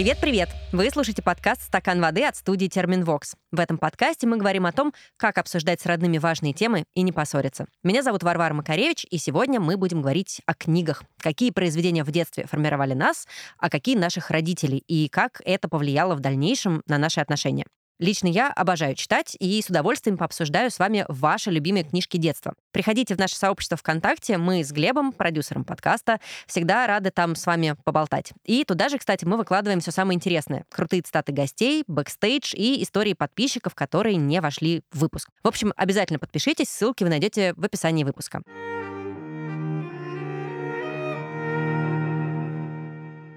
Привет-привет! Вы слушаете подкаст «Стакан воды» от студии «Терминвокс». В этом подкасте мы говорим о том, как обсуждать с родными важные темы и не поссориться. Меня зовут Варвара Макаревич, и сегодня мы будем говорить о книгах. Какие произведения в детстве формировали нас, а какие наших родителей, и как это повлияло в дальнейшем на наши отношения. Лично я обожаю читать и с удовольствием пообсуждаю с вами ваши любимые книжки детства. Приходите в наше сообщество ВКонтакте, мы с Глебом, продюсером подкаста, всегда рады там с вами поболтать. И туда же, кстати, мы выкладываем все самое интересное. Крутые цитаты гостей, бэкстейдж и истории подписчиков, которые не вошли в выпуск. В общем, обязательно подпишитесь, ссылки вы найдете в описании выпуска.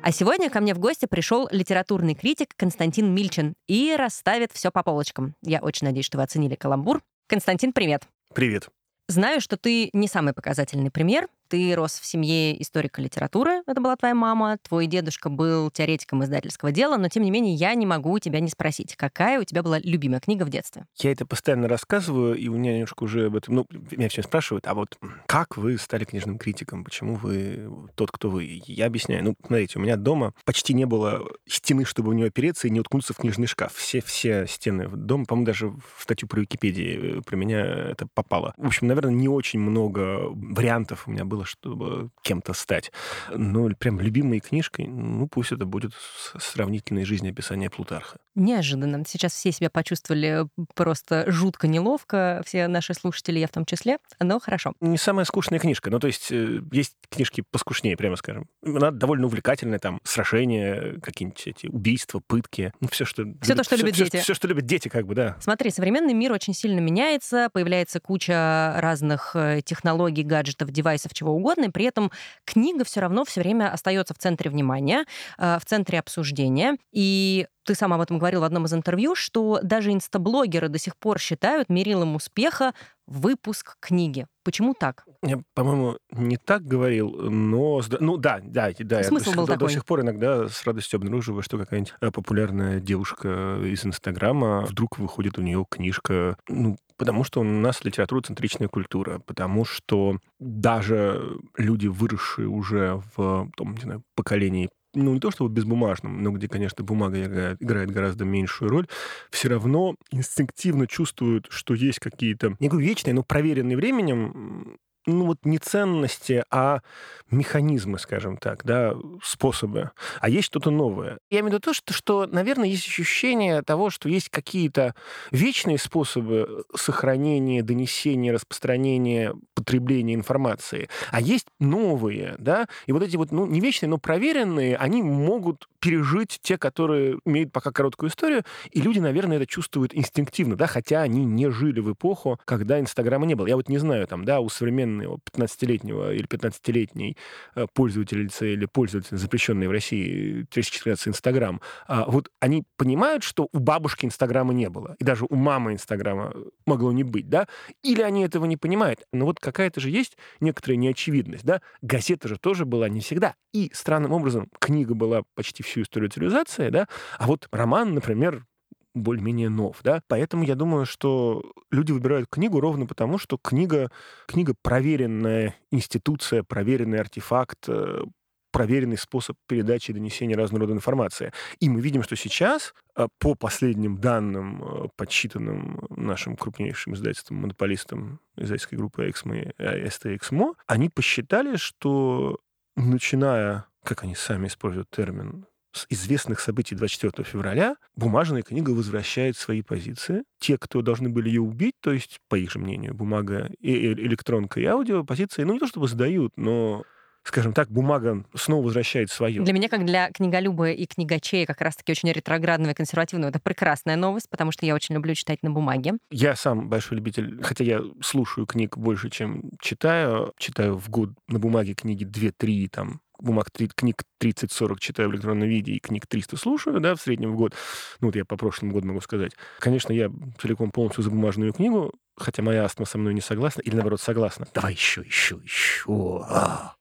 А сегодня ко мне в гости пришел литературный критик Константин Мильчин и расставит все по полочкам. Я очень надеюсь, что вы оценили каламбур. Константин, привет. Привет. Знаю, что ты не самый показательный пример, ты рос в семье историка литературы, это была твоя мама, твой дедушка был теоретиком издательского дела, но тем не менее я не могу у тебя не спросить, какая у тебя была любимая книга в детстве? Я это постоянно рассказываю, и у меня немножко уже об этом... Ну, меня все спрашивают, а вот как вы стали книжным критиком? Почему вы тот, кто вы? Я объясняю. Ну, смотрите, у меня дома почти не было стены, чтобы в нее опереться и не уткнуться в книжный шкаф. Все, все стены дома, по-моему, даже в статью про Википедии э, про меня это попало. В общем, наверное, не очень много вариантов у меня было, чтобы кем-то стать. Но прям любимой книжкой, ну, пусть это будет сравнительное жизнеописание Плутарха. Неожиданно. Сейчас все себя почувствовали просто жутко неловко, все наши слушатели, я в том числе, но хорошо. Не самая скучная книжка. Ну, то есть э, есть книжки поскучнее, прямо скажем. Она довольно увлекательная, там, сражения, какие-нибудь эти убийства, пытки. Ну, все, что... Все то, что любят все, дети. Все, что любят дети, как бы, да. Смотри, современный мир очень сильно меняется, появляется куча разных э, технологий, гаджетов, девайсов, чего угодно, и при этом книга все равно все время остается в центре внимания, э, в центре обсуждения. И ты сам об этом говорил в одном из интервью, что даже инстаблогеры до сих пор считают мерилом успеха выпуск книги. Почему так? Я, по-моему, не так говорил, но... Ну да, да, да. Смысл я был до, такой. до сих пор иногда с радостью обнаруживаю, что какая-нибудь э, популярная девушка из Инстаграма, вдруг выходит у нее книжка, ну, Потому что у нас литературоцентричная культура, потому что даже люди, выросшие уже в том, не знаю, поколении ну, не то чтобы безбумажном, но где, конечно, бумага играет, играет гораздо меньшую роль, все равно инстинктивно чувствуют, что есть какие-то, не говорю вечные, но проверенные временем ну вот не ценности, а механизмы, скажем так, да, способы. А есть что-то новое. Я имею в виду то, что, что, наверное, есть ощущение того, что есть какие-то вечные способы сохранения, донесения, распространения, потребления информации, а есть новые, да, и вот эти вот, ну, не вечные, но проверенные, они могут пережить те, которые имеют пока короткую историю, и люди, наверное, это чувствуют инстинктивно, да, хотя они не жили в эпоху, когда Инстаграма не было. Я вот не знаю, там, да, у современного 15-летнего или 15-летней э, пользовательницы или пользователя, запрещенной в России, регистрации Инстаграм, а вот они понимают, что у бабушки Инстаграма не было, и даже у мамы Инстаграма могло не быть, да, или они этого не понимают. Но вот какая-то же есть некоторая неочевидность, да, газета же тоже была не всегда, и странным образом книга была почти всю историю цивилизации, да, а вот роман, например, более-менее нов, да. Поэтому я думаю, что люди выбирают книгу ровно потому, что книга, книга проверенная институция, проверенный артефакт, э, проверенный способ передачи и донесения разного рода информации. И мы видим, что сейчас, э, по последним данным, э, подсчитанным нашим крупнейшим издательством, монополистом издательской группы «Эксмо» СТ «Эксмо», они посчитали, что начиная, как они сами используют термин, известных событий 24 февраля бумажная книга возвращает свои позиции. Те, кто должны были ее убить, то есть, по их же мнению, бумага, и электронка и аудио, позиции, ну, не то чтобы сдают, но скажем так, бумага снова возвращает свое. Для меня, как для книголюба и книгачея, как раз-таки очень ретроградного и консервативного, это прекрасная новость, потому что я очень люблю читать на бумаге. Я сам большой любитель, хотя я слушаю книг больше, чем читаю. Читаю в год на бумаге книги 2-3, там, бумаг, книг 30-40 читаю в электронном виде и книг 300 слушаю, да, в среднем в год. Ну, вот я по прошлому году могу сказать. Конечно, я целиком полностью за бумажную книгу, хотя моя астма со мной не согласна, или наоборот согласна. Давай еще, еще, еще.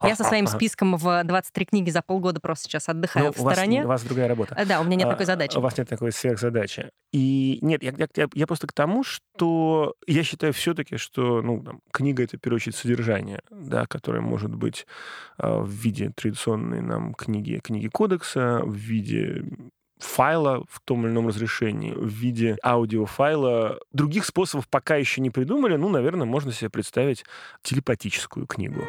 Я со своим списком в 23 книги за полгода просто сейчас отдыхаю Ну, в у вас- стороне. У вас другая работа. Э, Да, у меня нет А, такой задачи. У вас нет такой сверхзадачи. И нет, я, я- я- просто к тому, что я считаю все-таки, что ну, там, книга это в первую очередь содержание, да, которое может быть а, в виде традиционной нам книги, книги кодекса, в виде файла в том или ином разрешении, в виде аудиофайла. Других способов пока еще не придумали. Ну, наверное, можно себе представить телепатическую книгу.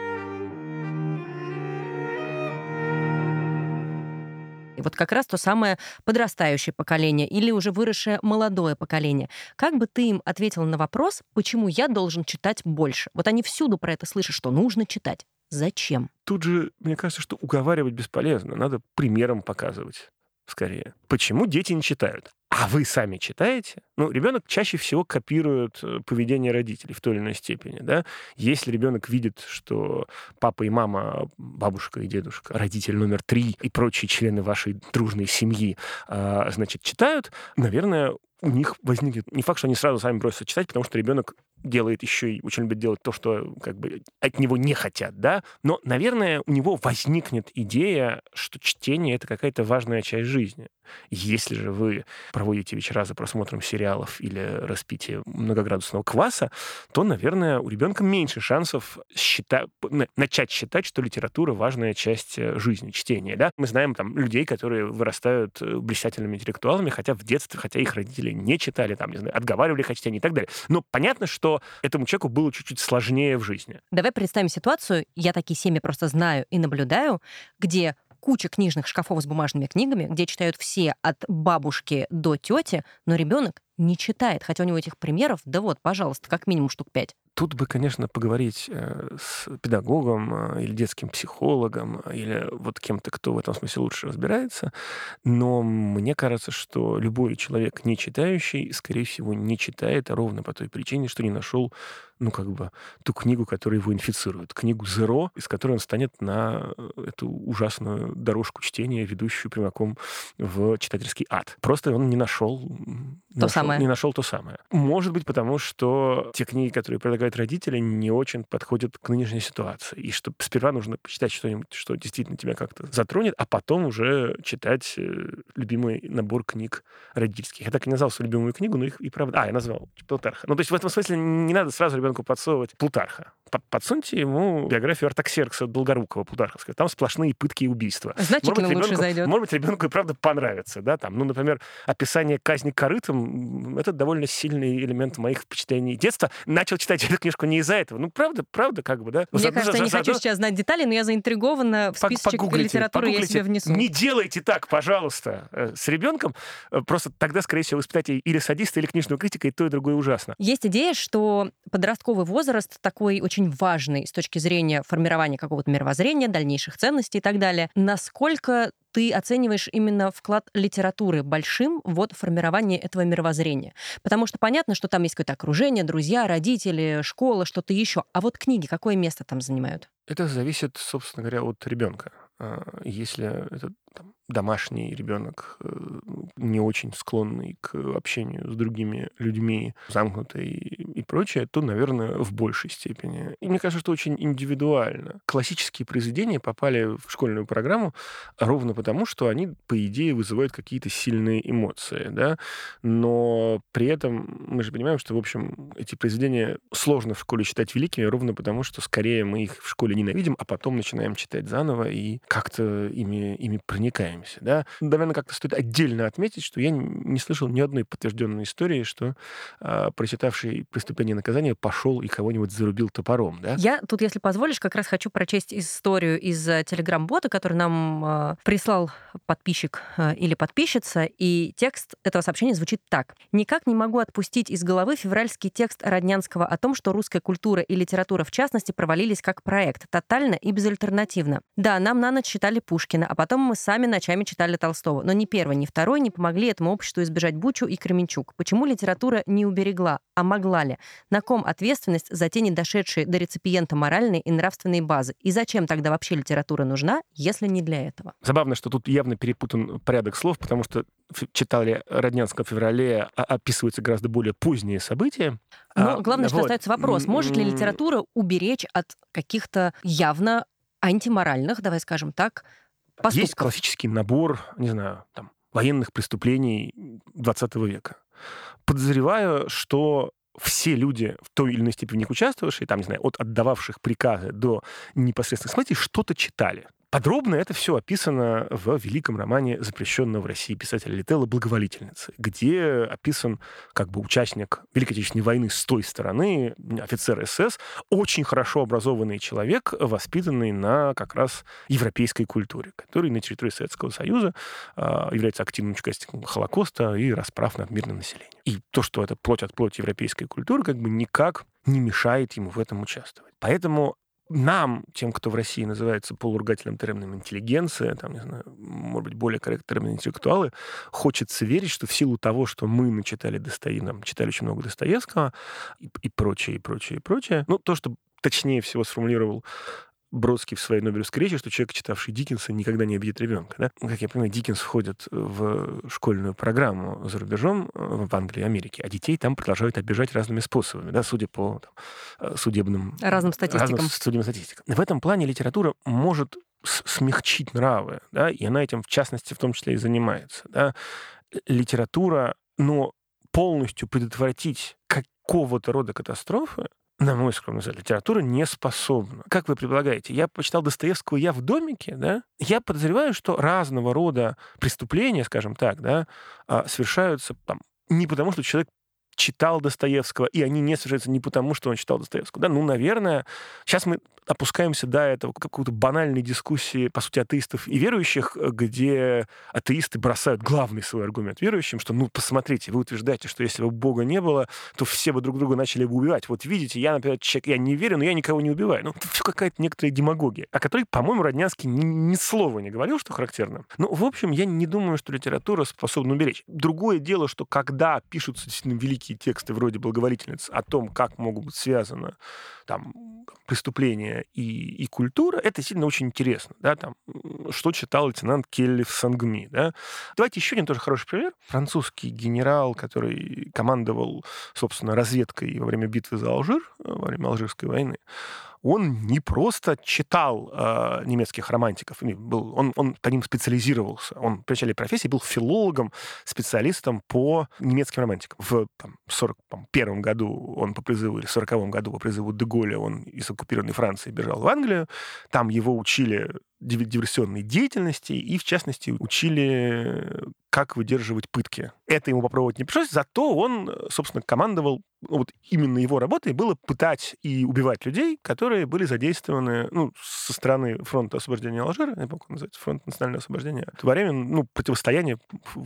И вот как раз то самое подрастающее поколение или уже выросшее молодое поколение. Как бы ты им ответил на вопрос, почему я должен читать больше? Вот они всюду про это слышат, что нужно читать. Зачем? Тут же, мне кажется, что уговаривать бесполезно. Надо примером показывать скорее. Почему дети не читают? А вы сами читаете? Ну, ребенок чаще всего копирует э, поведение родителей в той или иной степени, да? Если ребенок видит, что папа и мама, бабушка и дедушка, родитель номер три и прочие члены вашей дружной семьи, а, значит, читают, наверное, у них возникнет... Не факт, что они сразу сами бросятся читать, потому что ребенок делает еще и очень любит делать то, что как бы от него не хотят, да, но, наверное, у него возникнет идея, что чтение — это какая-то важная часть жизни. Если же вы проводите вечера за просмотром сериалов или распитие многоградусного кваса, то, наверное, у ребенка меньше шансов счита- на- начать считать, что литература — важная часть э, жизни, чтения, да. Мы знаем там людей, которые вырастают э, блистательными интеллектуалами, хотя в детстве, хотя их родители не читали, там, не знаю, отговаривали их от и так далее. Но понятно, что этому человеку было чуть-чуть сложнее в жизни. Давай представим ситуацию, я такие семьи просто знаю и наблюдаю, где куча книжных шкафов с бумажными книгами, где читают все от бабушки до тети, но ребенок не читает, хотя у него этих примеров, да вот, пожалуйста, как минимум штук пять. Тут бы, конечно, поговорить э, с педагогом э, или детским психологом, э, или вот кем-то, кто в этом смысле лучше разбирается. Но мне кажется, что любой человек, не читающий, скорее всего, не читает ровно по той причине, что не нашел, ну, как бы, ту книгу, которая его инфицирует. Книгу «Зеро», из которой он станет на э, эту ужасную дорожку чтения, ведущую прямиком в читательский ад. Просто он не нашел... То нашел- самое. Не нашел то самое. Может быть, потому что те книги, которые предлагают родители, не очень подходят к нынешней ситуации. И что сперва нужно почитать что-нибудь, что действительно тебя как-то затронет, а потом уже читать э, любимый набор книг родительских. Я так и назвал свою любимую книгу, но их и правда... А, я назвал Плутарха. Ну, то есть в этом смысле не надо сразу ребенку подсовывать Плутарха. По- Подсуньте ему биографию Артаксеркса Долгорукого Плутарховского. Там сплошные пытки и убийства. Значительно лучше ребенку, зайдет. может быть, ребенку и правда понравится, да, там, ну, например, описание казни корытом, это довольно сильный элемент моих впечатлений детства. Начал читать эту книжку не из-за этого. Ну, правда, правда, как бы, да. Мне За- кажется, за- я не за- хочу сейчас знать детали, но я заинтригована. В списочек погуглите, литературы я погуглите. себе внесу. Не делайте так, пожалуйста, э, с ребенком. Э, Просто тогда, скорее всего, вы испытаете или садиста, или книжного критика, и то, и другое ужасно. Есть идея, что подростковый возраст такой очень важный с точки зрения формирования какого-то мировоззрения, дальнейших ценностей и так далее. Насколько ты оцениваешь именно вклад литературы большим в формирование этого мировоззрения? Потому что понятно, что там есть какое-то окружение, друзья, родители, школа, что-то еще. А вот книги какое место там занимают? Это зависит, собственно говоря, от ребенка. А, Если это там, домашний ребенок, э, не очень склонный к общению с другими людьми, замкнутый и прочее, то, наверное, в большей степени. И мне кажется, что очень индивидуально. Классические произведения попали в школьную программу ровно потому, что они, по идее, вызывают какие-то сильные эмоции, да, но при этом мы же понимаем, что, в общем, эти произведения сложно в школе читать великими ровно потому, что скорее мы их в школе ненавидим, а потом начинаем читать заново и как-то ими, ими проникаемся, да. Наверное, как-то стоит отдельно отметить, что я не слышал ни одной подтвержденной истории, что а, прочитавший «Преступление и наказание» пошел и кого-нибудь зарубил топором, да. Я тут, если позволишь, как раз хочу прочесть историю из э, телеграм-бота, который нам э, прислал подписчик э, или подписчица, и текст этого сообщения звучит так. «Никак не могу отпустить из головы февральский текст Роднянского о том, что русская культура и литература в частности провалились как проект, тотально и безальтернативно. Да, нам на ночь читали Пушкина, а потом мы сами сами ночами читали Толстого. Но ни первый, ни второй не помогли этому обществу избежать Бучу и Кременчук. Почему литература не уберегла, а могла ли? На ком ответственность за те недошедшие до реципиента моральные и нравственные базы? И зачем тогда вообще литература нужна, если не для этого? Забавно, что тут явно перепутан порядок слов, потому что читали Роднянского в феврале, а описываются гораздо более поздние события. Но а, главное, что вот. остается вопрос, может ли литература уберечь от каких-то явно антиморальных, давай скажем так, поступков? Есть классический набор, не знаю, там, военных преступлений 20 века. Подозреваю, что все люди, в той или иной степени участвовавшие, там, не знаю, от отдававших приказы до непосредственных смотрителей, что-то читали. Подробно это все описано в великом романе запрещенного в России писателя Лителла «Благоволительница», где описан как бы участник Великой Отечественной войны с той стороны, офицер СС, очень хорошо образованный человек, воспитанный на как раз европейской культуре, который на территории Советского Союза э, является активным участником Холокоста и расправ над мирным населением. И то, что это плоть от плоти европейской культуры, как бы никак не мешает ему в этом участвовать. Поэтому нам, тем, кто в России называется полуругательным термином интеллигенция, там, не знаю, может быть, более корректный термин интеллектуалы, хочется верить, что в силу того, что мы начитали Достоевского, читали очень много Достоевского и, и прочее, и прочее, и прочее, ну, то, что точнее всего сформулировал Бродский в своей Нобелевской речи, что человек, читавший Диккенса, никогда не обидит ребенка. Да? Как я понимаю, Диккенс входит в школьную программу за рубежом э, в Англии и Америке, а детей там продолжают обижать разными способами, да, судя по там, э, судебным... Разным статистикам. Разным судебным статистикам. В этом плане литература может смягчить нравы, да, и она этим, в частности, в том числе и занимается. Да. Литература, но полностью предотвратить какого-то рода катастрофы на мой скромный взгляд, литература не способна. Как вы предполагаете, я почитал Достоевского «Я в домике», да? Я подозреваю, что разного рода преступления, скажем так, да, а, совершаются там, не потому, что человек читал Достоевского, и они не совершаются не потому, что он читал Достоевского. Да? Ну, наверное, сейчас мы опускаемся до этого какой-то банальной дискуссии, по сути, атеистов и верующих, где атеисты бросают главный свой аргумент верующим, что, ну, посмотрите, вы утверждаете, что если бы Бога не было, то все бы друг друга начали бы убивать. Вот видите, я, например, человек, я не верю, но я никого не убиваю. Ну, это все какая-то некоторая демагогия, о которой, по-моему, Роднянский ни, ни слова не говорил, что характерно. Ну, в общем, я не думаю, что литература способна уберечь. Другое дело, что когда пишутся действительно великие тексты вроде «Благоволительниц» о том, как могут быть связаны там, преступления и, и культура, это сильно очень интересно. Да, там, что читал лейтенант Келли в Сангми. Да. Давайте еще один тоже хороший пример. Французский генерал, который командовал, собственно, разведкой во время битвы за Алжир, во время Алжирской войны, он не просто читал э, немецких романтиков, был, он, он по ним специализировался. Он в начале профессии был филологом, специалистом по немецким романтикам. В там, 41 году он по призыву, или в 40 году по призыву Деголя он из оккупированной Франции бежал в Англию. Там его учили диверсионной деятельности и, в частности, учили, как выдерживать пытки. Это ему попробовать не пришлось, зато он, собственно, командовал, ну, вот именно его работой было пытать и убивать людей, которые были задействованы ну, со стороны фронта освобождения Алжира, я помню, как называется, фронт национального освобождения, во время ну, противостояния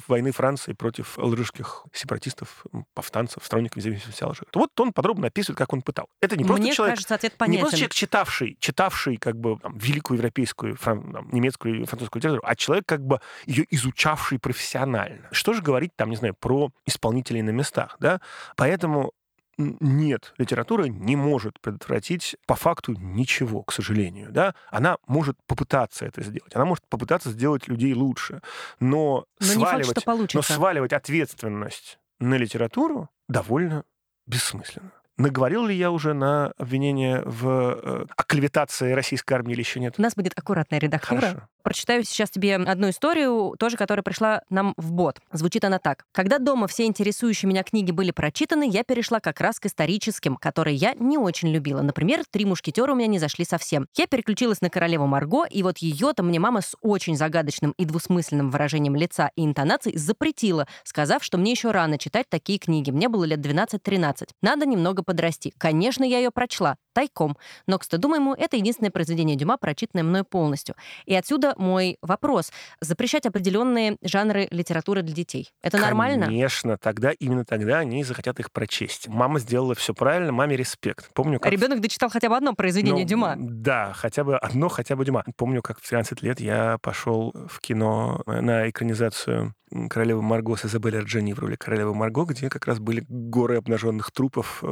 войны Франции против алжирских сепаратистов, повстанцев, сторонников независимости Алжира. Вот он подробно описывает, как он пытал. Это не просто Мне человек, кажется, ответ понятен. не просто человек, читавший, читавший как бы там, великую европейскую фран, там, немецкую и французскую литературу, а человек, как бы ее изучавший профессионально. Что же говорить, там, не знаю, про исполнителей на местах, да? Поэтому нет, литература не может предотвратить по факту ничего, к сожалению. Да? Она может попытаться это сделать. Она может попытаться сделать людей лучше. Но, но сваливать, факт, но сваливать ответственность на литературу довольно бессмысленно. Наговорил ли я уже на обвинение в э, оклеветации российской армии или еще нет? У нас будет аккуратная редактура. Хорошо. Прочитаю сейчас тебе одну историю, тоже которая пришла нам в бот. Звучит она так. Когда дома все интересующие меня книги были прочитаны, я перешла как раз к историческим, которые я не очень любила. Например, «Три мушкетера» у меня не зашли совсем. Я переключилась на «Королеву Марго», и вот ее-то мне мама с очень загадочным и двусмысленным выражением лица и интонаций запретила, сказав, что мне еще рано читать такие книги. Мне было лет 12-13. Надо немного подрасти. Конечно, я ее прочла. Тайком. Но, к стыду моему, это единственное произведение Дюма, прочитанное мной полностью. И отсюда мой вопрос. Запрещать определенные жанры литературы для детей. Это нормально? Конечно, тогда, именно тогда они захотят их прочесть. Мама сделала все правильно, маме респект. Помню, как... Ребенок дочитал хотя бы одно произведение Ну, Дюма. Да, хотя бы одно, хотя бы Дюма. Помню, как в 13 лет я пошел в кино на экранизацию королевы Марго с Изабель Арджани в роли королевы Марго, где как раз были горы обнаженных трупов.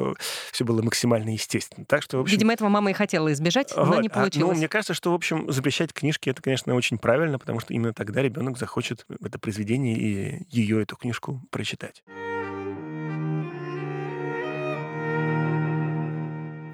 Все было максимально естественно. Так что, общем, Видимо, этого мама и хотела избежать, но вот, не а, ну, получилось. мне кажется, что, в общем, запрещать книжки это, конечно, очень правильно, потому что именно тогда ребенок захочет это произведение и ее эту книжку прочитать.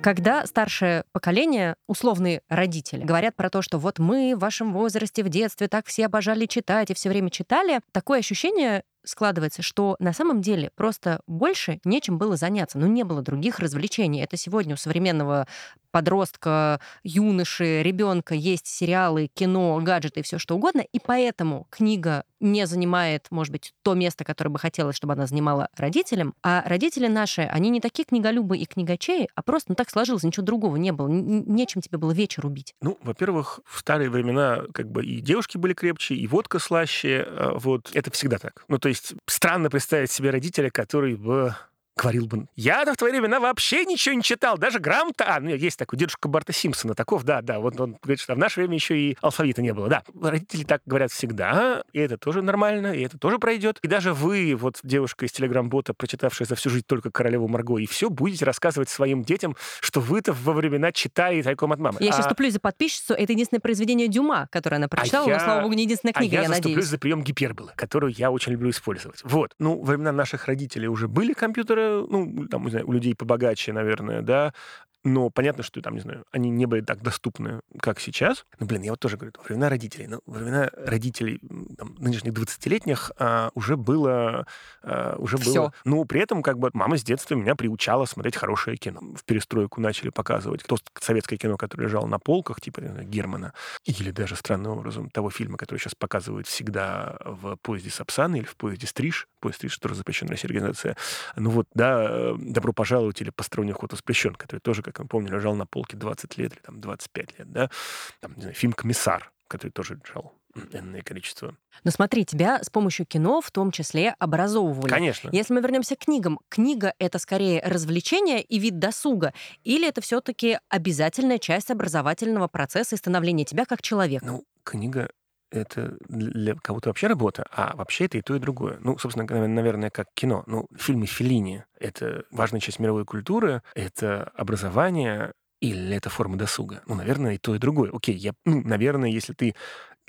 Когда старшее поколение, условные родители, говорят про то, что вот мы в вашем возрасте, в детстве так все обожали читать и все время читали, такое ощущение складывается, что на самом деле просто больше нечем было заняться. Ну, не было других развлечений. Это сегодня у современного подростка, юноши, ребенка есть сериалы, кино, гаджеты и все что угодно, и поэтому книга не занимает, может быть, то место, которое бы хотелось, чтобы она занимала родителям. А родители наши, они не такие книголюбы и книгачеи, а просто, ну так сложилось, ничего другого не было. Нечем тебе было вечер убить. Ну, во-первых, в старые времена как бы и девушки были крепче, и водка слаще. а, Вот это всегда так. Ну, то есть странно представить себе родителя, который бы говорил бы, я в твои времена вообще ничего не читал, даже грамота... А, ну, есть такой дедушка Барта Симпсона, таков, да, да, вот он говорит, что в наше время еще и алфавита не было, да. Родители так говорят всегда, и это тоже нормально, и это тоже пройдет. И даже вы, вот девушка из телеграм-бота, прочитавшая за всю жизнь только «Королеву Марго», и все, будете рассказывать своим детям, что вы-то во времена читали тайком от мамы. Я сейчас А- вступлюсь за подписчицу. Это единственное произведение Дюма, которое она прочитала, я- но, слава богу, не единственная А книга, я я, заступлюсь надеюсь. за прием гиперболы, которую я очень люблю использовать. Вот. Ну, времена наших родителей уже были компьютеры, ну, там, не знаю, у людей побогаче, наверное, да, но понятно, что там, не знаю, они не были так доступны, как сейчас. Ну, блин, я вот тоже говорю, во времена родителей, ну, во времена родителей там, нынешних 20-летних а, уже было... а, уже Всё. было... Ну, при этом, как бы, мама с детства меня приучала смотреть хорошее кино. В перестройку начали показывать то советское кино, которое лежало на полках, типа знаю, Германа, или даже странным образом того фильма, который сейчас показывают всегда в поезде Сапсан или в поезде Стриж, поезд Стриж, тоже запрещен Россия организация. Ну вот, да, э, «Добро пожаловать» или «Посторонний ход воспрещен», который тоже, как я помню, лежал на полке 20 лет или там 25 лет, да. Там, не знаю, фильм «Комиссар», который тоже лежал энное количество. Но смотри, тебя с помощью кино в том числе образовывали. Конечно. Если мы вернемся к книгам, книга это скорее развлечение и вид досуга, или это все-таки обязательная часть образовательного процесса и становления тебя как человека? Ну, книга это для кого-то вообще работа, а вообще это и то, и другое. Ну, собственно, наверное, как кино. Ну, фильмы Феллини — это важная часть мировой культуры, это образование, или это форма досуга? Ну, наверное, и то, и другое. Окей, я, ну, наверное, если ты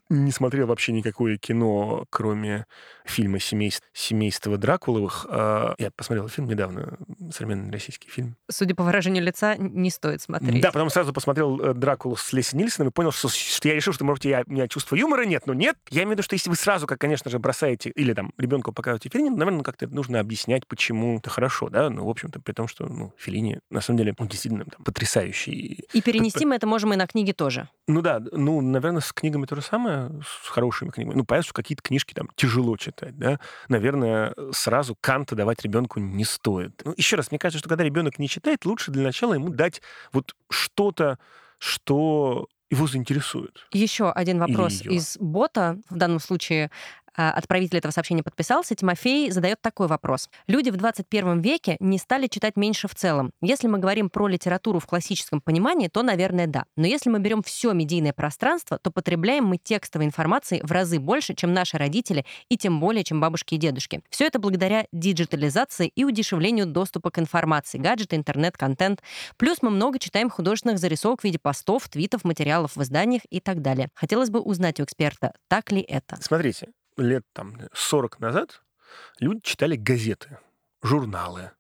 не смотрел вообще никакое кино, кроме фильма «Семейство, «Семейство Дракуловых». а, Я посмотрел фильм недавно, современный российский фильм. Судя по выражению лица, не стоит смотреть. Да, потом сразу посмотрел э, Дракулу с Лесли Нильсоном и понял, что, что я решил, что, может, я, у меня чувства юмора нет, но нет. Я имею в виду, что если вы сразу, как, конечно же, бросаете или там ребенку показываете Филини, наверное, как-то нужно объяснять, почему это хорошо, да, ну, в общем-то, при том, что, ну, Филини, на самом деле, он действительно там, потрясающий. И перенести мы это можем и на книги тоже. Ну да, ну, наверное, с книгами то же самое, с хорошими книгами. Ну, понятно, что какие-то книжки там тяжело читать, да. Наверное, сразу Канта давать ребенку не стоит. Ну, еще раз, мне кажется, что когда ребенок не читает, лучше для начала ему дать вот что-то, что его заинтересует. Еще один вопрос из бота, в данном случае отправитель этого сообщения подписался, Тимофей задает такой вопрос. Люди в 21 веке не стали читать меньше в целом. Если мы говорим про литературу в классическом понимании, то, наверное, да. Но если мы берем все медийное пространство, то потребляем мы текстовой информации в разы больше, чем наши родители, и тем более, чем бабушки и дедушки. Все это благодаря диджитализации и удешевлению доступа к информации, гаджеты, интернет, контент. Плюс мы много читаем художественных зарисовок в виде постов, твитов, материалов в изданиях и так далее. Хотелось бы узнать у эксперта, так ли это? Смотрите, лет там 40 назад люди читали газеты, журналы,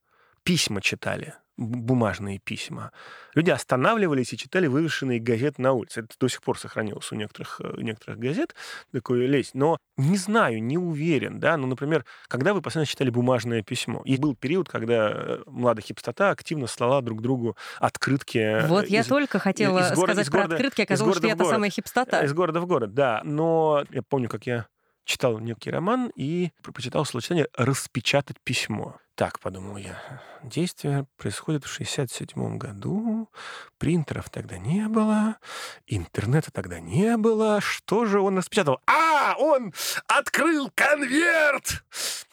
письма читали, бумажные письма. Люди останавливались и читали вывешенные газеты на улице. Это до сих пор сохранилось у некоторых, э, некоторых газет, такое лезть. Но не знаю, не уверен, да, ну, например, когда вы последний читали бумажное письмо? И был период, когда э, младая хипстота активно слала друг другу открытки. Вот э, я из- только хотела из города- сказать из про города- открытки, из оказалось, что города я та самая хипстота. Из города в город, да. Но я помню, как я читал некий роман и предпочитал словосочетание «распечатать письмо». Так, подумал я, действие происходит в 67 году, принтеров тогда не было, интернета тогда не было. Что же он распечатал? А, он открыл конверт!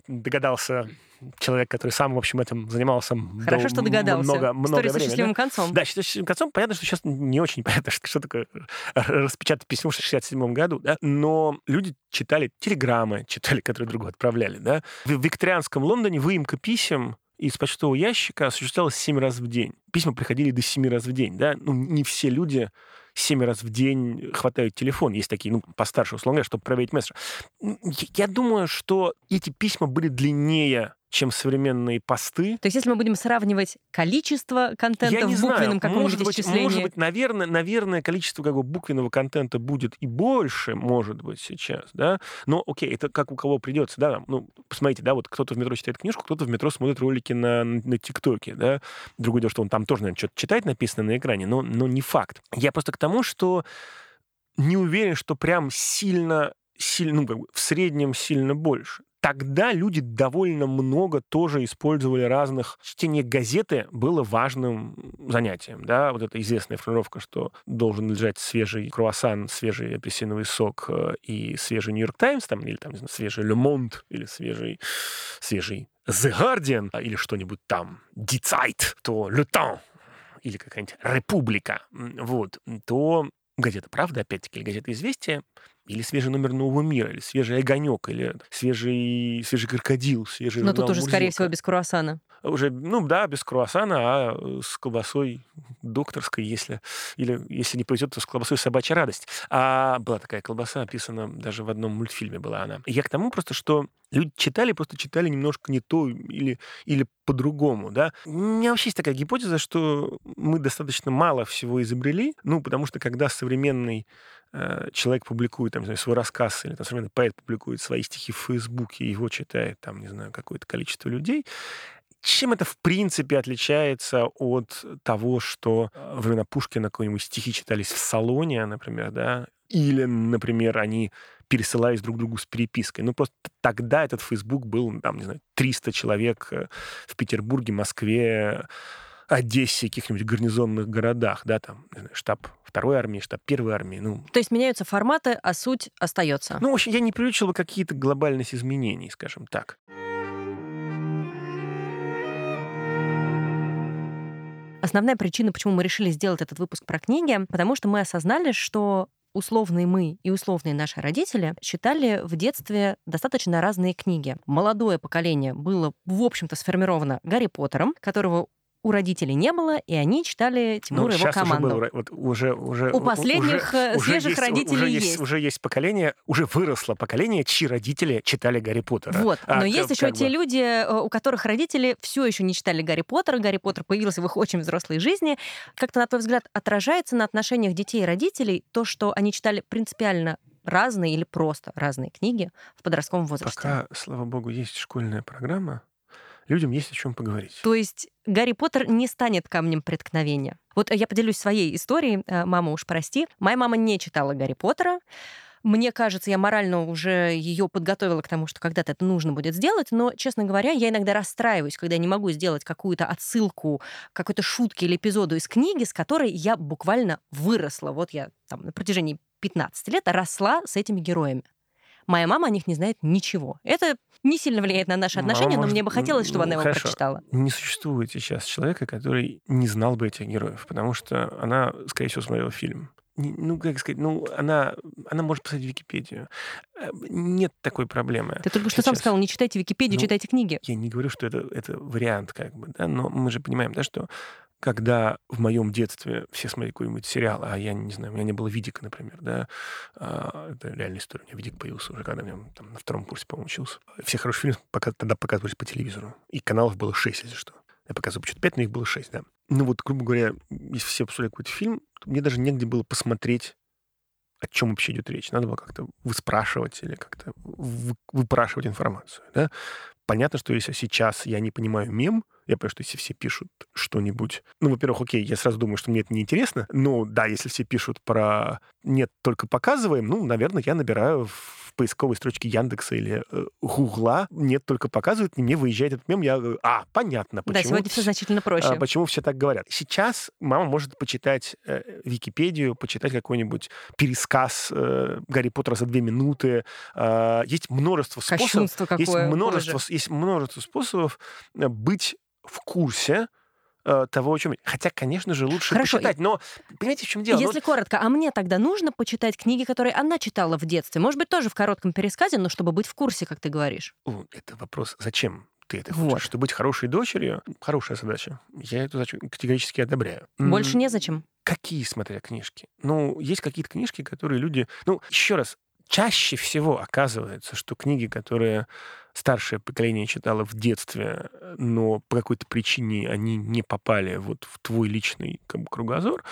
Догадался человек, который сам, в общем, этим занимался Хорошо, что догадался. много, много История времени. счастливым да? концом. Да, счастливым концом. Понятно, что сейчас не очень понятно, что, что такое распечатать письмо в 67 году, да? но люди читали телеграммы, читали, которые другу отправляли. Да? В викторианском Лондоне выемка писем из почтового ящика осуществлялась 7 раз в день. Письма приходили до 7 раз в день. Да? Ну, не все люди 7 раз в день хватают телефон. Есть такие, ну, постарше, условно чтобы проверить месседж. Я думаю, что эти письма были длиннее чем современные посты. То есть, если мы будем сравнивать количество контента Я не в буквенном каком-нибудь может быть, исчислении... может быть, наверное, наверное, количество как бы буквенного контента будет и больше, может быть, сейчас, да. Но, окей, это как у кого придется, да. Ну, посмотрите, да, вот кто-то в метро читает книжку, кто-то в метро смотрит ролики на, на ТикТоке, да. Другое дело, что он там тоже, наверное, что-то читает написано на экране, но, но не факт. Я просто к тому, что не уверен, что прям сильно сильно, ну, как бы в среднем сильно больше. Тогда люди довольно много тоже использовали разных... Чтение газеты было важным занятием, да, вот эта известная формулировка, что должен лежать свежий круассан, свежий апельсиновый сок э, и свежий Нью-Йорк Таймс, там, или там, знаю, свежий Le Monde, или свежий, свежий The Guardian, или что-нибудь там, Die Zeit, то Le Temps, или какая-нибудь Република, вот, то газета «Правда», опять-таки, или газета «Известия», или свежий номер «Нового мира», или свежий «Огонек», или свежий, свежий «Крокодил», свежий Но тут журнал уже, скорее «Мурзилка». всего, без круассана. Уже, ну да, без круассана, а э, с колбасой докторской, если, или если не повезет, то с колбасой собачья радость. А была такая колбаса, описана даже в одном мультфильме была она. Я к тому просто, что люди читали, просто читали немножко не то или, или по-другому, да. У меня вообще есть такая гипотеза, что мы достаточно мало всего изобрели, ну, потому что когда современный человек публикует, там, не знаю, свой рассказ, или там, современный поэт публикует свои стихи в Фейсбуке, его читает, там, не знаю, какое-то количество людей, чем это, в принципе, отличается от того, что э, во времена Пушкина какие-нибудь стихи читались в салоне, например, да, или, например, они пересылались друг другу с перепиской. Ну, просто тогда этот Facebook был, там, не знаю, 300 человек э, в Петербурге, Москве, Одессе, каких-нибудь гарнизонных городах, да, там, не знаю, штаб второй армии, штаб первой армии, ну... То есть меняются форматы, а суть остается. Ну, в общем, я не привлечил бы какие-то глобальность изменений, скажем так. Основная причина, почему мы решили сделать этот выпуск про книги, потому что мы осознали, что условные мы и условные наши родители читали в детстве достаточно разные книги. Молодое поколение было, в общем-то, сформировано Гарри Поттером, которого у родителей не было, и они читали Тимура Ну, его щас уже команду. было, вот уже, уже, У последних, э, уже свежих есть, родителей уже есть. Уже есть поколение, уже выросло поколение, чьи родители читали Гарри Поттера. Вот. А, Но как- есть еще как те бы- люди, э, у которых родители все еще не читали Гарри Поттера. Гарри Поттер появился в их очень взрослой жизни. Как-то, на твой взгляд, отражается на отношениях детей и родителей то, что они читали принципиально разные или просто разные книги в подростковом возрасте. Пока, слава богу, есть школьная программа, людям есть о чем поговорить. То есть Гарри Поттер не станет камнем преткновения. Вот я поделюсь своей историей. Э, Мама, уж прости. Моя мама не читала Гарри Поттера. Мне кажется, я морально уже ее подготовила к тому, что когда-то это нужно будет сделать, но, честно говоря, я иногда расстраиваюсь, когда я не могу сделать какую-то отсылку какой-то шутке или эпизоду из книги, с которой я буквально выросла. Вот я там на протяжении 15 лет росла с этими героями. Моя мама о них не знает ничего. Это не сильно влияет на наши Мама отношения, но может- мне бы хотелось, чтобы ну, она его хорошо. прочитала. Не существует сейчас человека, который не знал бы этих героев, потому что она, скорее всего, смотрела фильм. Ну, как сказать, ну, она, она может посмотреть Википедию. Э, Нет такой проблемы. Ты только что сам сейчас. сказал, не читайте Википедию, Ну, читайте книги. Я не говорю, что это, это вариант, как бы, да, но мы же понимаем, да, что когда в моем детстве все смотрели какой-нибудь сериал, а я не знаю, у меня не было видика, например, да, а, это реальная история, у меня видик появился уже, когда я там, на втором курсе, по-моему, учился. Все хорошие фильмы пока, тогда показывались по телевизору, и каналов было шесть, если что. Я показывал почему-то пять, но их было шесть, да. Ну вот, грубо говоря, если все обсуждали какой-то фильм, мне даже негде было посмотреть, о чем вообще идет речь. Надо было как-то выспрашивать или как-то вы- выпрашивать информацию, да. Понятно, что если сейчас я не понимаю мем, я понимаю, что если все пишут что-нибудь... Ну, во-первых, окей, я сразу думаю, что мне это неинтересно. Но да, если все пишут про «нет, только показываем», ну, наверное, я набираю поисковой строчки Яндекса или э, Гугла. Нет, только показывают, и мне выезжает этот мем, я говорю, а, понятно, почему. Да, сегодня все значительно проще. А, почему все так говорят. Сейчас мама может почитать э, Википедию, почитать какой-нибудь пересказ э, Гарри Поттера за две минуты. Э, есть множество способов. какое, есть множество, есть множество способов э, быть в курсе э, того, о чем... Хотя, конечно же, лучше Хорошо, почитать, но понимаете, в чем дело? Если Ну, коротко, а мне тогда нужно почитать книги, которые она читала в детстве? Может быть, тоже в коротком пересказе, но чтобы быть в курсе, как ты говоришь. о, это вопрос, зачем ты это Вот. хочешь? Чтобы быть хорошей дочерью, хорошая задача. Я эту задачу категорически одобряю. Больше незачем. Какие, смотря книжки? Ну, есть какие-то книжки, которые люди... Ну, еще раз, чаще всего оказывается, что книги, которые старшее поколение читало в детстве, но по какой-то причине они не попали вот в твой личный как бы, кругозор,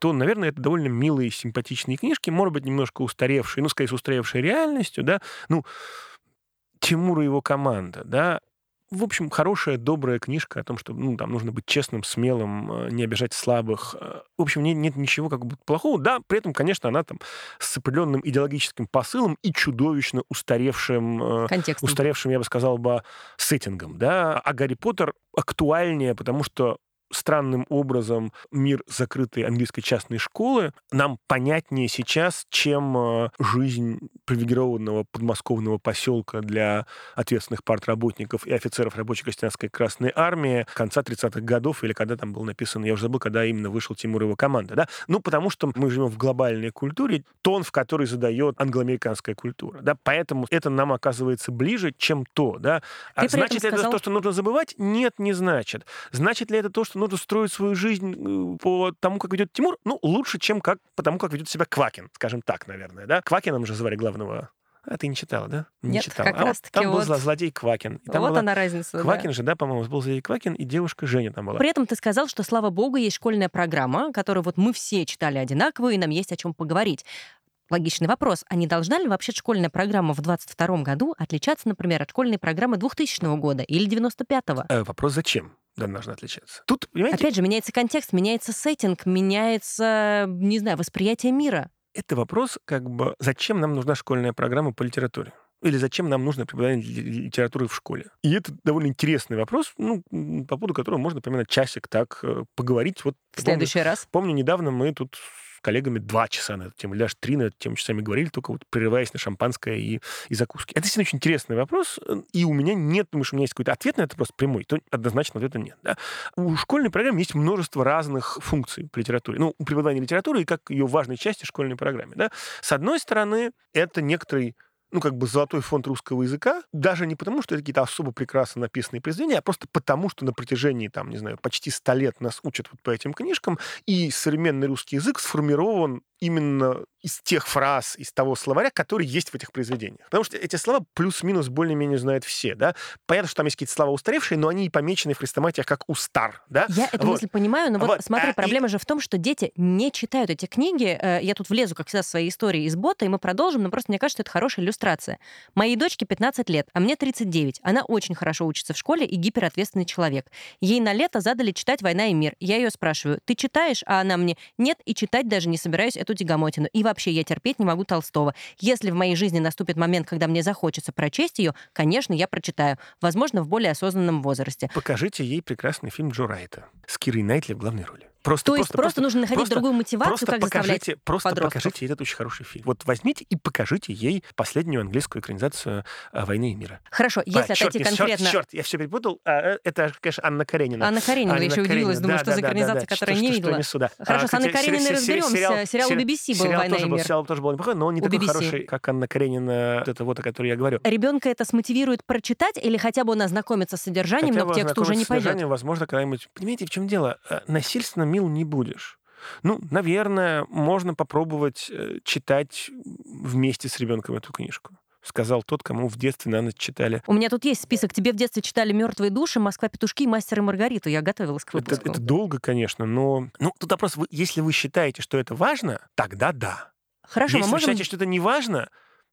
то, наверное, это довольно милые, симпатичные книжки, может быть, немножко устаревшие, ну, скорее, с устаревшей реальностью, да, ну, Тимур и его команда, да, в общем, хорошая, добрая книжка о том, что ну, там нужно быть честным, смелым, э, не обижать слабых. Э, В общем, не- нет ничего как бы плохого. Да, при этом, конечно, она там с определенным идеологическим посылом и чудовищно устаревшим, э, Контекстом. устаревшим, я бы сказал бы, сеттингом. Да? А Гарри Поттер актуальнее, потому что странным образом мир закрытой английской частной школы нам понятнее сейчас, чем жизнь привилегированного подмосковного поселка для ответственных партработников и офицеров рабочей крестьянской Красной Армии конца 30-х годов, или когда там был написан, я уже забыл, когда именно вышел Тимур и его команда. Да? Ну, потому что мы живем в глобальной культуре, тон, в который задает англоамериканская культура. Да? Поэтому это нам оказывается ближе, чем то. Да? А Ты значит ли это сказал- то, что нужно забывать? Нет, не значит. Значит ли это то, что нужно строить свою жизнь э, по тому, как ведет Тимур? Ну, лучше, чем как, по тому, как ведет себя Квакин, скажем так, наверное. Да? Квакином же звали главного... А ты не читала, да? Не Нет, читала. как а вот раз-таки там был вот- зло- злодей Квакин. И там вот была она разница. да. Квакин же, да, по-моему, был злодей Квакин, и девушка Женя там была. При этом ты сказал, что, слава богу, есть школьная программа, которую вот мы все читали одинаково, и нам есть о чем поговорить. Логичный вопрос. А не должна ли вообще школьная программа в 22 году отличаться, например, от школьной программы 2000 года или 95-го? Э, вопрос, зачем да, должна отличаться? Тут, понимаете, Опять же, меняется контекст, меняется сеттинг, меняется, не знаю, восприятие мира. Это вопрос, как бы, зачем нам нужна школьная программа по литературе? Или зачем нам нужно преподавание ли- литературы в школе? И это довольно интересный вопрос, ну, по поводу которого можно примерно часик так э, поговорить. Вот В следующий раз. Помню, помню, недавно мы тут коллегами два часа на эту тему, или даже три на эту тему часами говорили, только вот прерываясь на шампанское и, и закуски. Это действительно очень интересный вопрос, э, и у меня нет, потому что у меня есть какой-то ответ на этот вопрос прямой, то однозначно ответа нет. Да? У школьной программы есть множество разных функций по литературе. Ну, у преподавания литературы и как ее важной части школьной программы. Да? С одной стороны, это некоторый ну, как бы золотой фонд русского языка, даже не потому, что это какие-то особо прекрасно написанные произведения, а просто потому, что на протяжении, там, не знаю, почти ста лет нас учат вот по этим книжкам, и современный русский язык сформирован именно из тех фраз, из того словаря, который есть в этих произведениях. Потому что эти слова плюс-минус более-менее знают все, да. Понятно, что там есть какие-то слова устаревшие, но они и помечены в хрестоматиях как «устар», да. Я эту Вот. мысль понимаю, но вот, Вот, смотри, а, и- проблема же в том, что дети не читают эти книги. Э, Я тут влезу, как всегда, в свои истории из бота, и мы продолжим, но просто мне кажется, это хорошая иллюстрация. Моей дочке 15 лет, а мне 39. Она очень хорошо учится в школе и гиперответственный человек. Ей на лето задали читать «Война и мир». Я ее спрашиваю, ты читаешь? А она мне, нет, и читать даже не собираюсь эту тягомотину. И вообще я терпеть не могу Толстого. Если в моей жизни наступит момент, когда мне захочется прочесть ее, конечно, я прочитаю. Возможно, в более осознанном возрасте. Покажите ей прекрасный фильм Джо Райта с Кирой Найтли в главной роли. Просто, То есть просто, нужно находить просто- другую мотивацию, Просто как покажите, просто подростков. покажите ей этот очень хороший фильм. Вот возьмите и покажите ей последнюю английскую экранизацию а, «Войны и мира». Хорошо, если А, отойти я- чёрт, конкретно... чёрт, я все перепутал. А, э, это, конечно, Анна Каренина. Анна Каренина, я Анна еще удивилась, Каренина, думаю, да, что да, за да, экранизация, да, которую что- не что- что видела. несу, да. Хорошо, А, с Анной Карениной разберемся. Сериал у BBC был «Война и мир». Сериал тоже был неплохой, но он не такой хороший, как Анна Каренина, вот это вот, о которой я говорю. Ребенка это смотивирует прочитать или хотя бы он ознакомится с содержанием, но к тексту уже не пойдет? Возможно, когда-нибудь... Понимаете, в чем дело? Э, Насильственно мил не будешь. Ну, наверное, можно попробовать э, читать вместе с ребенком эту книжку. Сказал тот, кому в детстве на ночь читали. У меня тут есть список. Тебе в детстве читали «Мертвые души», «Москва петушки» и «Мастер и Маргариту». Я готовилась к Это, выпуску. это долго, конечно, но... Ну, тут вопрос, вы- если вы считаете, что это важно, тогда да. Хорошо, если мы вы можем, считаете, что это не важно,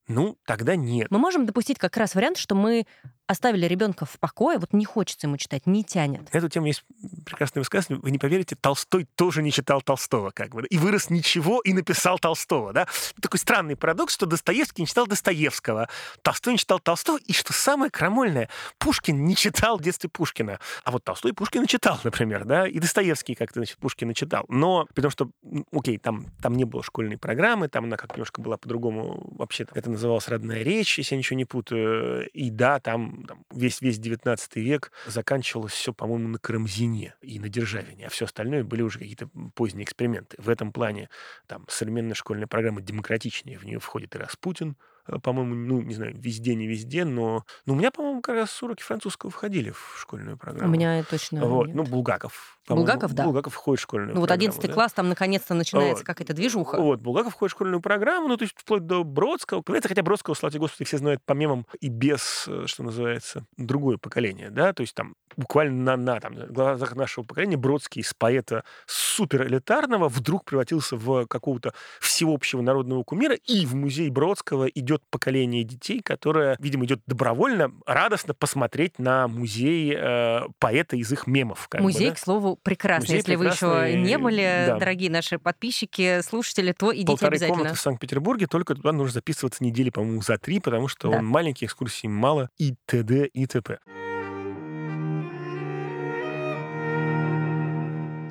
ну, тогда нет. мы можем допустить как раз вариант, что мы оставили ребенка в покое, вот не хочется ему читать, не тянет. Эту тему есть прекрасное высказывание. Вы не поверите, Толстой тоже не читал Толстого, как бы. И вырос ничего, и написал Толстого, да? Такой странный парадокс, что Достоевский не читал Достоевского, Толстой не читал Толстого, и что самое крамольное, Пушкин не читал в детстве Пушкина. А вот Толстой Пушкина читал, например, да, и Достоевский как-то, значит, Пушкина читал. Но, потому что, окей, там, там не было школьной программы, там она как немножко была по-другому, вообще это называлось родная речь, если я ничего не путаю. И да, там, там весь, весь 19 век заканчивалось все, по-моему, на Карамзине и на Державине, а все остальное были уже какие-то поздние эксперименты. В этом плане там современная школьная программа демократичнее. В нее входит и Распутин, по-моему, ну, не знаю, везде, не везде, но... Ну, у меня, по-моему, как раз уроки французского входили в школьную программу. У меня точно Вот, нет. ну, Булгаков. Булгаков, да. Булгаков входит в школьную Ну, вот программу. 11 да. класс, там наконец-то начинается Вот. какая-то движуха. Вот, Булгаков входит в школьную программу, ну, то есть вплоть до Бродского. Понимаете, хотя Бродского, слава тебе Господи, все знают по мемам и без, э, что называется, другое поколение, да, то есть там буквально на, на там, глазах нашего поколения Бродский из поэта супер элитарного вдруг превратился в какого-то всеобщего народного кумира, и в музей Бродского идет поколение детей, которое, видимо, идет добровольно, радостно посмотреть на музей э, поэта из их мемов. как бы, Музей, да. к слову, прекрасный. Музей Если вы еще прекрасный, не были, да. дорогие наши подписчики, слушатели, то идите полторы обязательно. комнаты в Санкт-Петербурге, только туда нужно записываться недели, по-моему, за три, потому что Да. он маленький, экскурсий мало, и т.д. и т.п.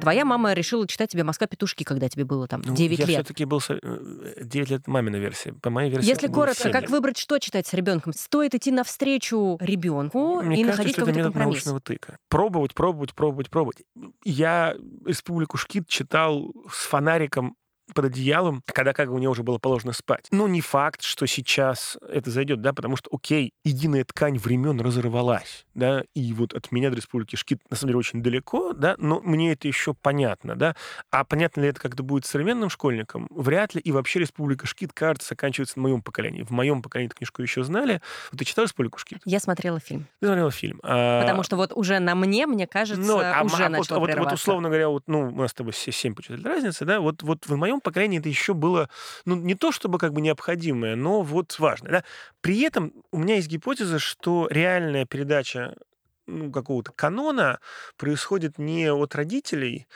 Твоя мама решила читать тебе «Москва петушки», когда тебе было там Ну, 9 я лет. все-таки был... со- э, 9 лет мамина версия. По моей версии Если коротко, семь как лет. выбрать, что читать с ребенком? Стоит идти навстречу ребенку Мне и кажется, находить какой-то компромисс. научного тыка. Пробовать, пробовать, пробовать, пробовать. Я «Республику Шкит» читал с фонариком под одеялом, когда как бы мне уже было положено спать. Но не факт, что сейчас это зайдет, да, потому что, окей, единая ткань времен разорвалась, да, и вот от меня до Республики Шкит, на самом деле, очень далеко, да, но мне это еще понятно, да. А понятно ли это как-то будет современным школьникам? Вряд ли. И вообще Республика Шкит, кажется, заканчивается в моем поколении. В моем поколении эту книжку еще знали. Вот ты читал Республику Шкит? Я смотрела фильм. Ты смотрела фильм. А, Потому что вот уже на мне, мне кажется, ну, а уже а вот, начало вот, вот прерываться. условно говоря, вот, ну, у нас с тобой 7 почитали разницы, да, вот, вот в моем поколении это еще было, ну, не то чтобы как бы необходимое, но вот важное, да. При этом у меня есть гипотеза, что реальная передача ну, какого-то канона происходит не от родителей,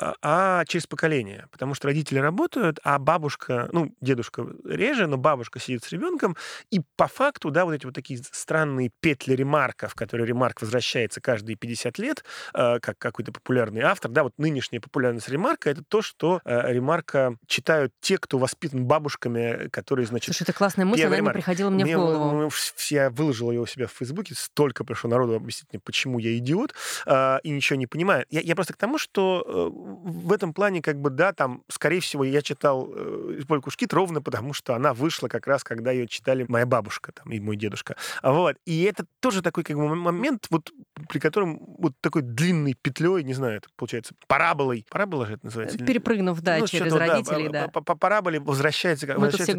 а- а через поколение. Потому что родители работают, а бабушка, ну, дедушка реже, но бабушка сидит с ребенком, и по факту, да, вот эти вот такие странные петли ремарка, в которые ремарк возвращается каждые 50 лет, э, как какой-то популярный автор, да, вот нынешняя популярность ремарка, это то, что э, ремарка читают те, кто воспитан бабушками, которые, значит, Слушай, это классная мысль, она не ремарк. приходила мне в мне, голову. ну, вс- я выложил ее у себя в Фейсбуке, столько пришло народу объяснить мне, почему я идиот, а, и ничего не понимаю. Я, я просто к тому, что э, в этом плане, как бы, да, там, скорее всего, я читал э, Польку Шкит ровно потому, что она вышла как раз, когда ее читали моя бабушка там, и мой дедушка. А Вот. И это тоже такой, как бы, момент, вот, при котором вот такой длинной петлей, не знаю, это получается параболой. Парабола же это называется? Перепрыгнув, да, Ну, через да, родителей, по- да. По, по параболе возвращается, все возвращается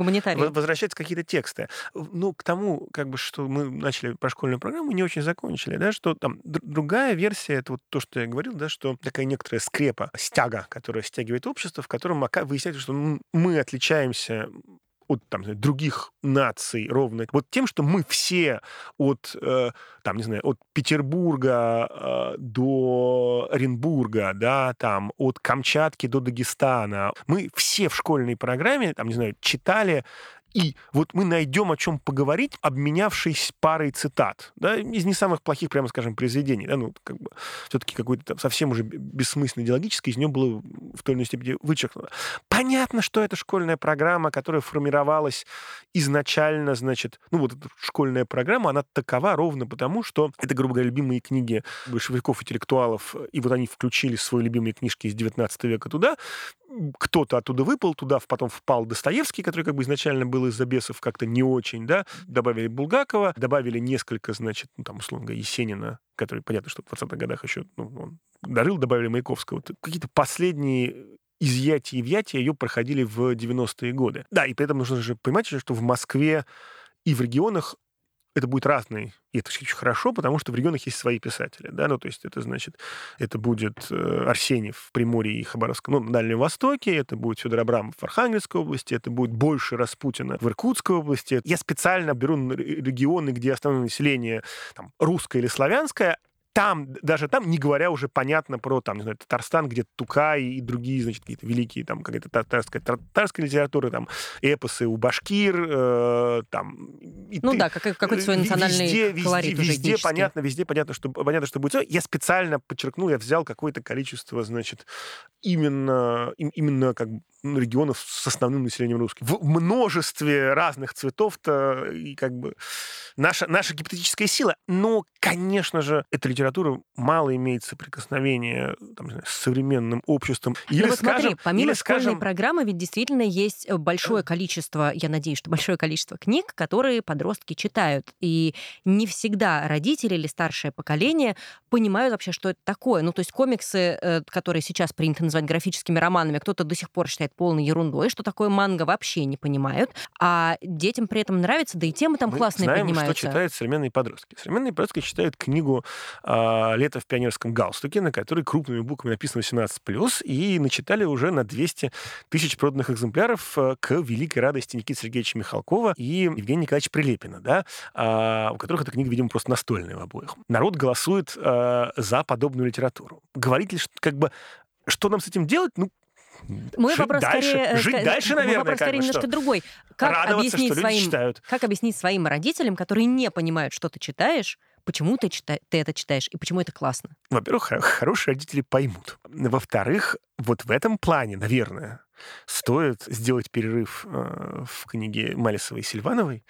Возвращаются какие-то тексты. Ну, к тому, как бы, что мы начали про школьную программу, не очень закончили, да, что там др- другая версия, это вот то, что я говорил, да, что такая некоторая скрепа, стяга, которая стягивает общество, в котором выясняется, что мы отличаемся от там, других наций ровно вот тем, что мы все от, э, там, не знаю, от Петербурга э, до Оренбурга, да, там, от Камчатки до Дагестана, мы все в школьной программе, там, не знаю, читали и вот мы найдем о чем поговорить, обменявшись парой цитат, да, из не самых плохих, прямо скажем, произведений, да, ну, как бы, все-таки какой-то там совсем уже бессмысленный идеологический из него было в той или иной степени вычеркнуто. Понятно, что это школьная программа, которая формировалась изначально, значит, ну, вот эта школьная программа, она такова ровно потому, что это, грубо говоря, любимые книги большевиков, интеллектуалов, и вот они включили свои любимые книжки из 19 века туда, кто-то оттуда выпал, туда потом впал Достоевский, который как бы изначально был из-за бесов как-то не очень, да, добавили Булгакова, добавили несколько, значит, ну, там, условно говоря, Есенина, который, понятно, что в 20-х годах еще ну, он дожил, добавили Маяковского. Какие-то последние изъятия и взятия ее проходили в 90-е годы. Да, и при этом нужно же понимать, что в Москве и в регионах это будет разный. И это очень хорошо, потому что в регионах есть свои писатели. Да? Ну, то есть это значит, это будет э, Арсеньев в Приморье и Хабаровском, ну, на Дальнем Востоке, это будет Федор Абрамов в Архангельской области, это будет больше Распутина в Иркутской области. Я специально беру регионы, где основное население там, русское или славянское, там, даже там, не говоря уже понятно про, там, не знаю, Татарстан, где Тукай и другие, значит, какие-то великие, там, какая-то татарская, татарская литература, там, эпосы у башкир, э, там... ну ты, да, как, какой-то свой национальный везде, колорит везде, уже везде понятно, везде понятно, что, понятно, что будет. Я специально подчеркнул, я взял какое-то количество, значит, именно, именно как регионов с основным населением русским. В множестве разных цветов-то и как бы наша, наша гипотетическая сила. Но, конечно же, эта литература мало имеет соприкосновения там, знаю, с современным обществом. Или, ну вот скажем, смотри, помимо или, школьной скажем... программы ведь действительно есть э, большое количество, я надеюсь, что большое количество книг, которые подростки читают. И не всегда родители или старшее поколение понимают вообще, что это такое. Ну, то есть комиксы, э, которые сейчас принято называть графическими романами, кто-то до сих пор считает полной ерундой, что такое манга вообще не понимают, а детям при этом нравится, да и темы там Мы классные знаем, поднимаются. что читают современные подростки. Современные подростки читают книгу э, «Лето в пионерском галстуке», на которой крупными буквами написано 18+, и начитали уже на 200 тысяч проданных экземпляров э, к великой радости Никиты Сергеевича Михалкова и Евгения Николаевича Прилепина, да, э, у которых эта книга, видимо, просто настольная в обоих. Народ голосует э, за подобную литературу. Говорить ли, как бы что нам с этим делать? Ну, мой жить вопрос дальше, скорее, жить ска... дальше, наверное, мой вопрос скорее немножко что? другой. Как Радоваться, объяснить что своим, читают. как объяснить своим родителям, которые не понимают, что ты читаешь, почему ты, чита... ты это читаешь и почему это классно? Во-первых, хорошие родители поймут. Во-вторых, вот в этом плане, наверное, стоит сделать перерыв э, в книге Малисовой и Сильвановой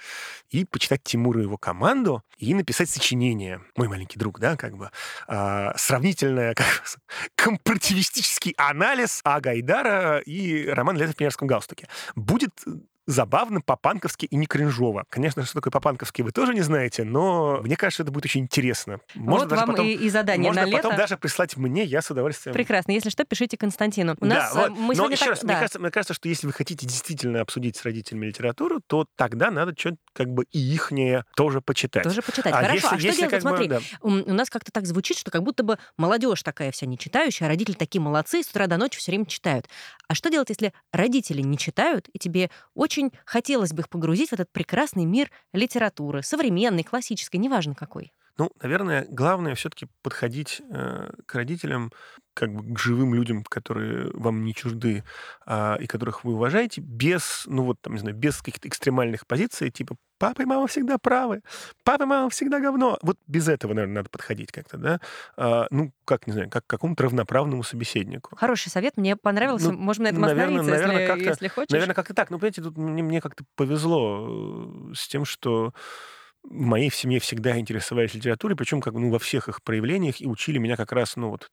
и почитать Тимура и его команду и написать сочинение. Мой маленький друг, да, как бы э, сравнительное, как, компаративистический анализ Агайдара и роман «Лето в пионерском галстуке». Будет забавно, по-панковски и не кринжово. Конечно, что такое по-панковски, вы тоже не знаете, но мне кажется, это будет очень интересно. Можно вот даже вам потом, и, и задание можно на лето. потом даже прислать мне, я с удовольствием. Прекрасно. Если что, пишите Константину. У да, нас вот. Э, мы но еще так... раз, да. мне, кажется, мне кажется, что если вы хотите действительно обсудить с родителями литературу, то тогда надо что-то как бы и ихнее тоже почитать. Тоже почитать. А Хорошо, если, а что если делать? Как Смотри, бы, да. у нас как-то так звучит, что как будто бы молодежь такая вся не читающая, а родители такие молодцы, с утра до ночи все время читают. А что делать, если родители не читают, и тебе очень хотелось бы их погрузить в этот прекрасный мир литературы, современной, классической, неважно какой? Ну, наверное, главное все-таки подходить э, к родителям, как бы к живым людям, которые вам не чужды э, и которых вы уважаете, без, ну вот там, не знаю, без каких-то экстремальных позиций, типа папа и мама всегда правы, папа и мама всегда говно. Вот без этого, наверное, надо подходить как-то, да? А, ну, как, не знаю, как к какому-то равноправному собеседнику. Хороший совет, мне понравился. Ну, Можем на этом наверное, остановиться, наверное, если, как-то, если хочешь. Наверное, как-то так. Ну, понимаете, тут мне, мне как-то повезло э, с тем, что в моей семье всегда интересовались литературой, причем как ну, во всех их проявлениях, и учили меня как раз, ну, вот,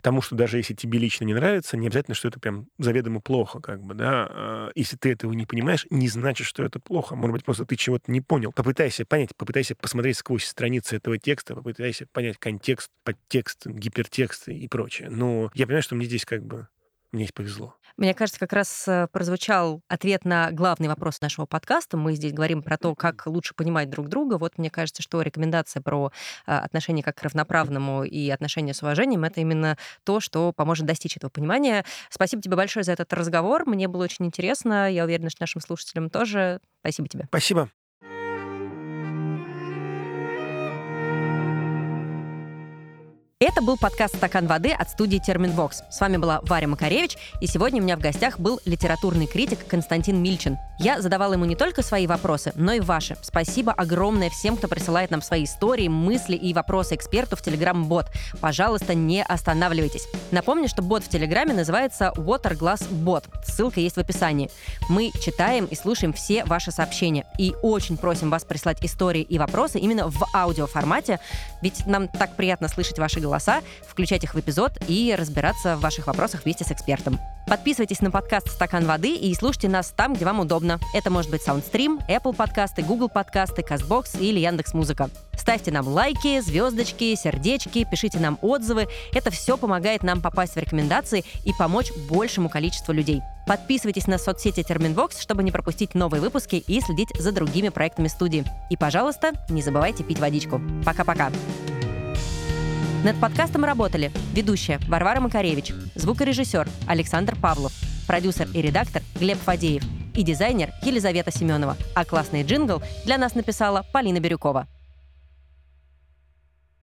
тому, что даже если тебе лично не нравится, не обязательно, что это прям заведомо плохо, как бы, да. А, если ты этого не понимаешь, не значит, что это плохо. Может быть, просто ты чего-то не понял. Попытайся понять, попытайся посмотреть сквозь страницы этого текста, попытайся понять контекст, подтекст, гипертекст и прочее. Но я понимаю, что мне здесь как бы мне здесь повезло. Мне кажется, как раз э, прозвучал ответ на главный вопрос нашего подкаста. Мы здесь говорим про то, как лучше понимать друг друга. Вот мне кажется, что рекомендация про э, отношение как к равноправному и отношение с уважением — это именно то, что поможет достичь этого понимания. Спасибо тебе большое за этот разговор. Мне было очень интересно. Я уверена, что нашим слушателям тоже. Спасибо тебе. Спасибо. Это был подкаст «Стакан воды» от студии «Терминвокс». С вами была Варя Макаревич, и сегодня у меня в гостях был литературный критик Константин Мильчин. Я задавала ему не только свои вопросы, но и ваши. Спасибо огромное всем, кто присылает нам свои истории, мысли и вопросы эксперту в Телеграм-бот. Пожалуйста, не останавливайтесь. Напомню, что бот в Телеграме называется Waterglass Bot. Ссылка есть в описании. Мы читаем и слушаем все ваши сообщения. И очень просим вас прислать истории и вопросы именно в аудиоформате, ведь нам так приятно слышать ваши голоса включать их в эпизод и разбираться в ваших вопросах вместе с экспертом. Подписывайтесь на подкаст «Стакан воды» и слушайте нас там, где вам удобно. Это может быть SoundStream, Apple подкасты, Google подкасты, CastBox или Яндекс.Музыка. Ставьте нам лайки, звездочки, сердечки, пишите нам отзывы. Это все помогает нам попасть в рекомендации и помочь большему количеству людей. Подписывайтесь на соцсети Терминвокс, чтобы не пропустить новые выпуски и следить за другими проектами студии. И, пожалуйста, не забывайте пить водичку. Пока-пока. Над подкастом работали ведущая Варвара Макаревич, звукорежиссер Александр Павлов, продюсер и редактор Глеб Фадеев и дизайнер Елизавета Семенова. А классный джингл для нас написала Полина Бирюкова.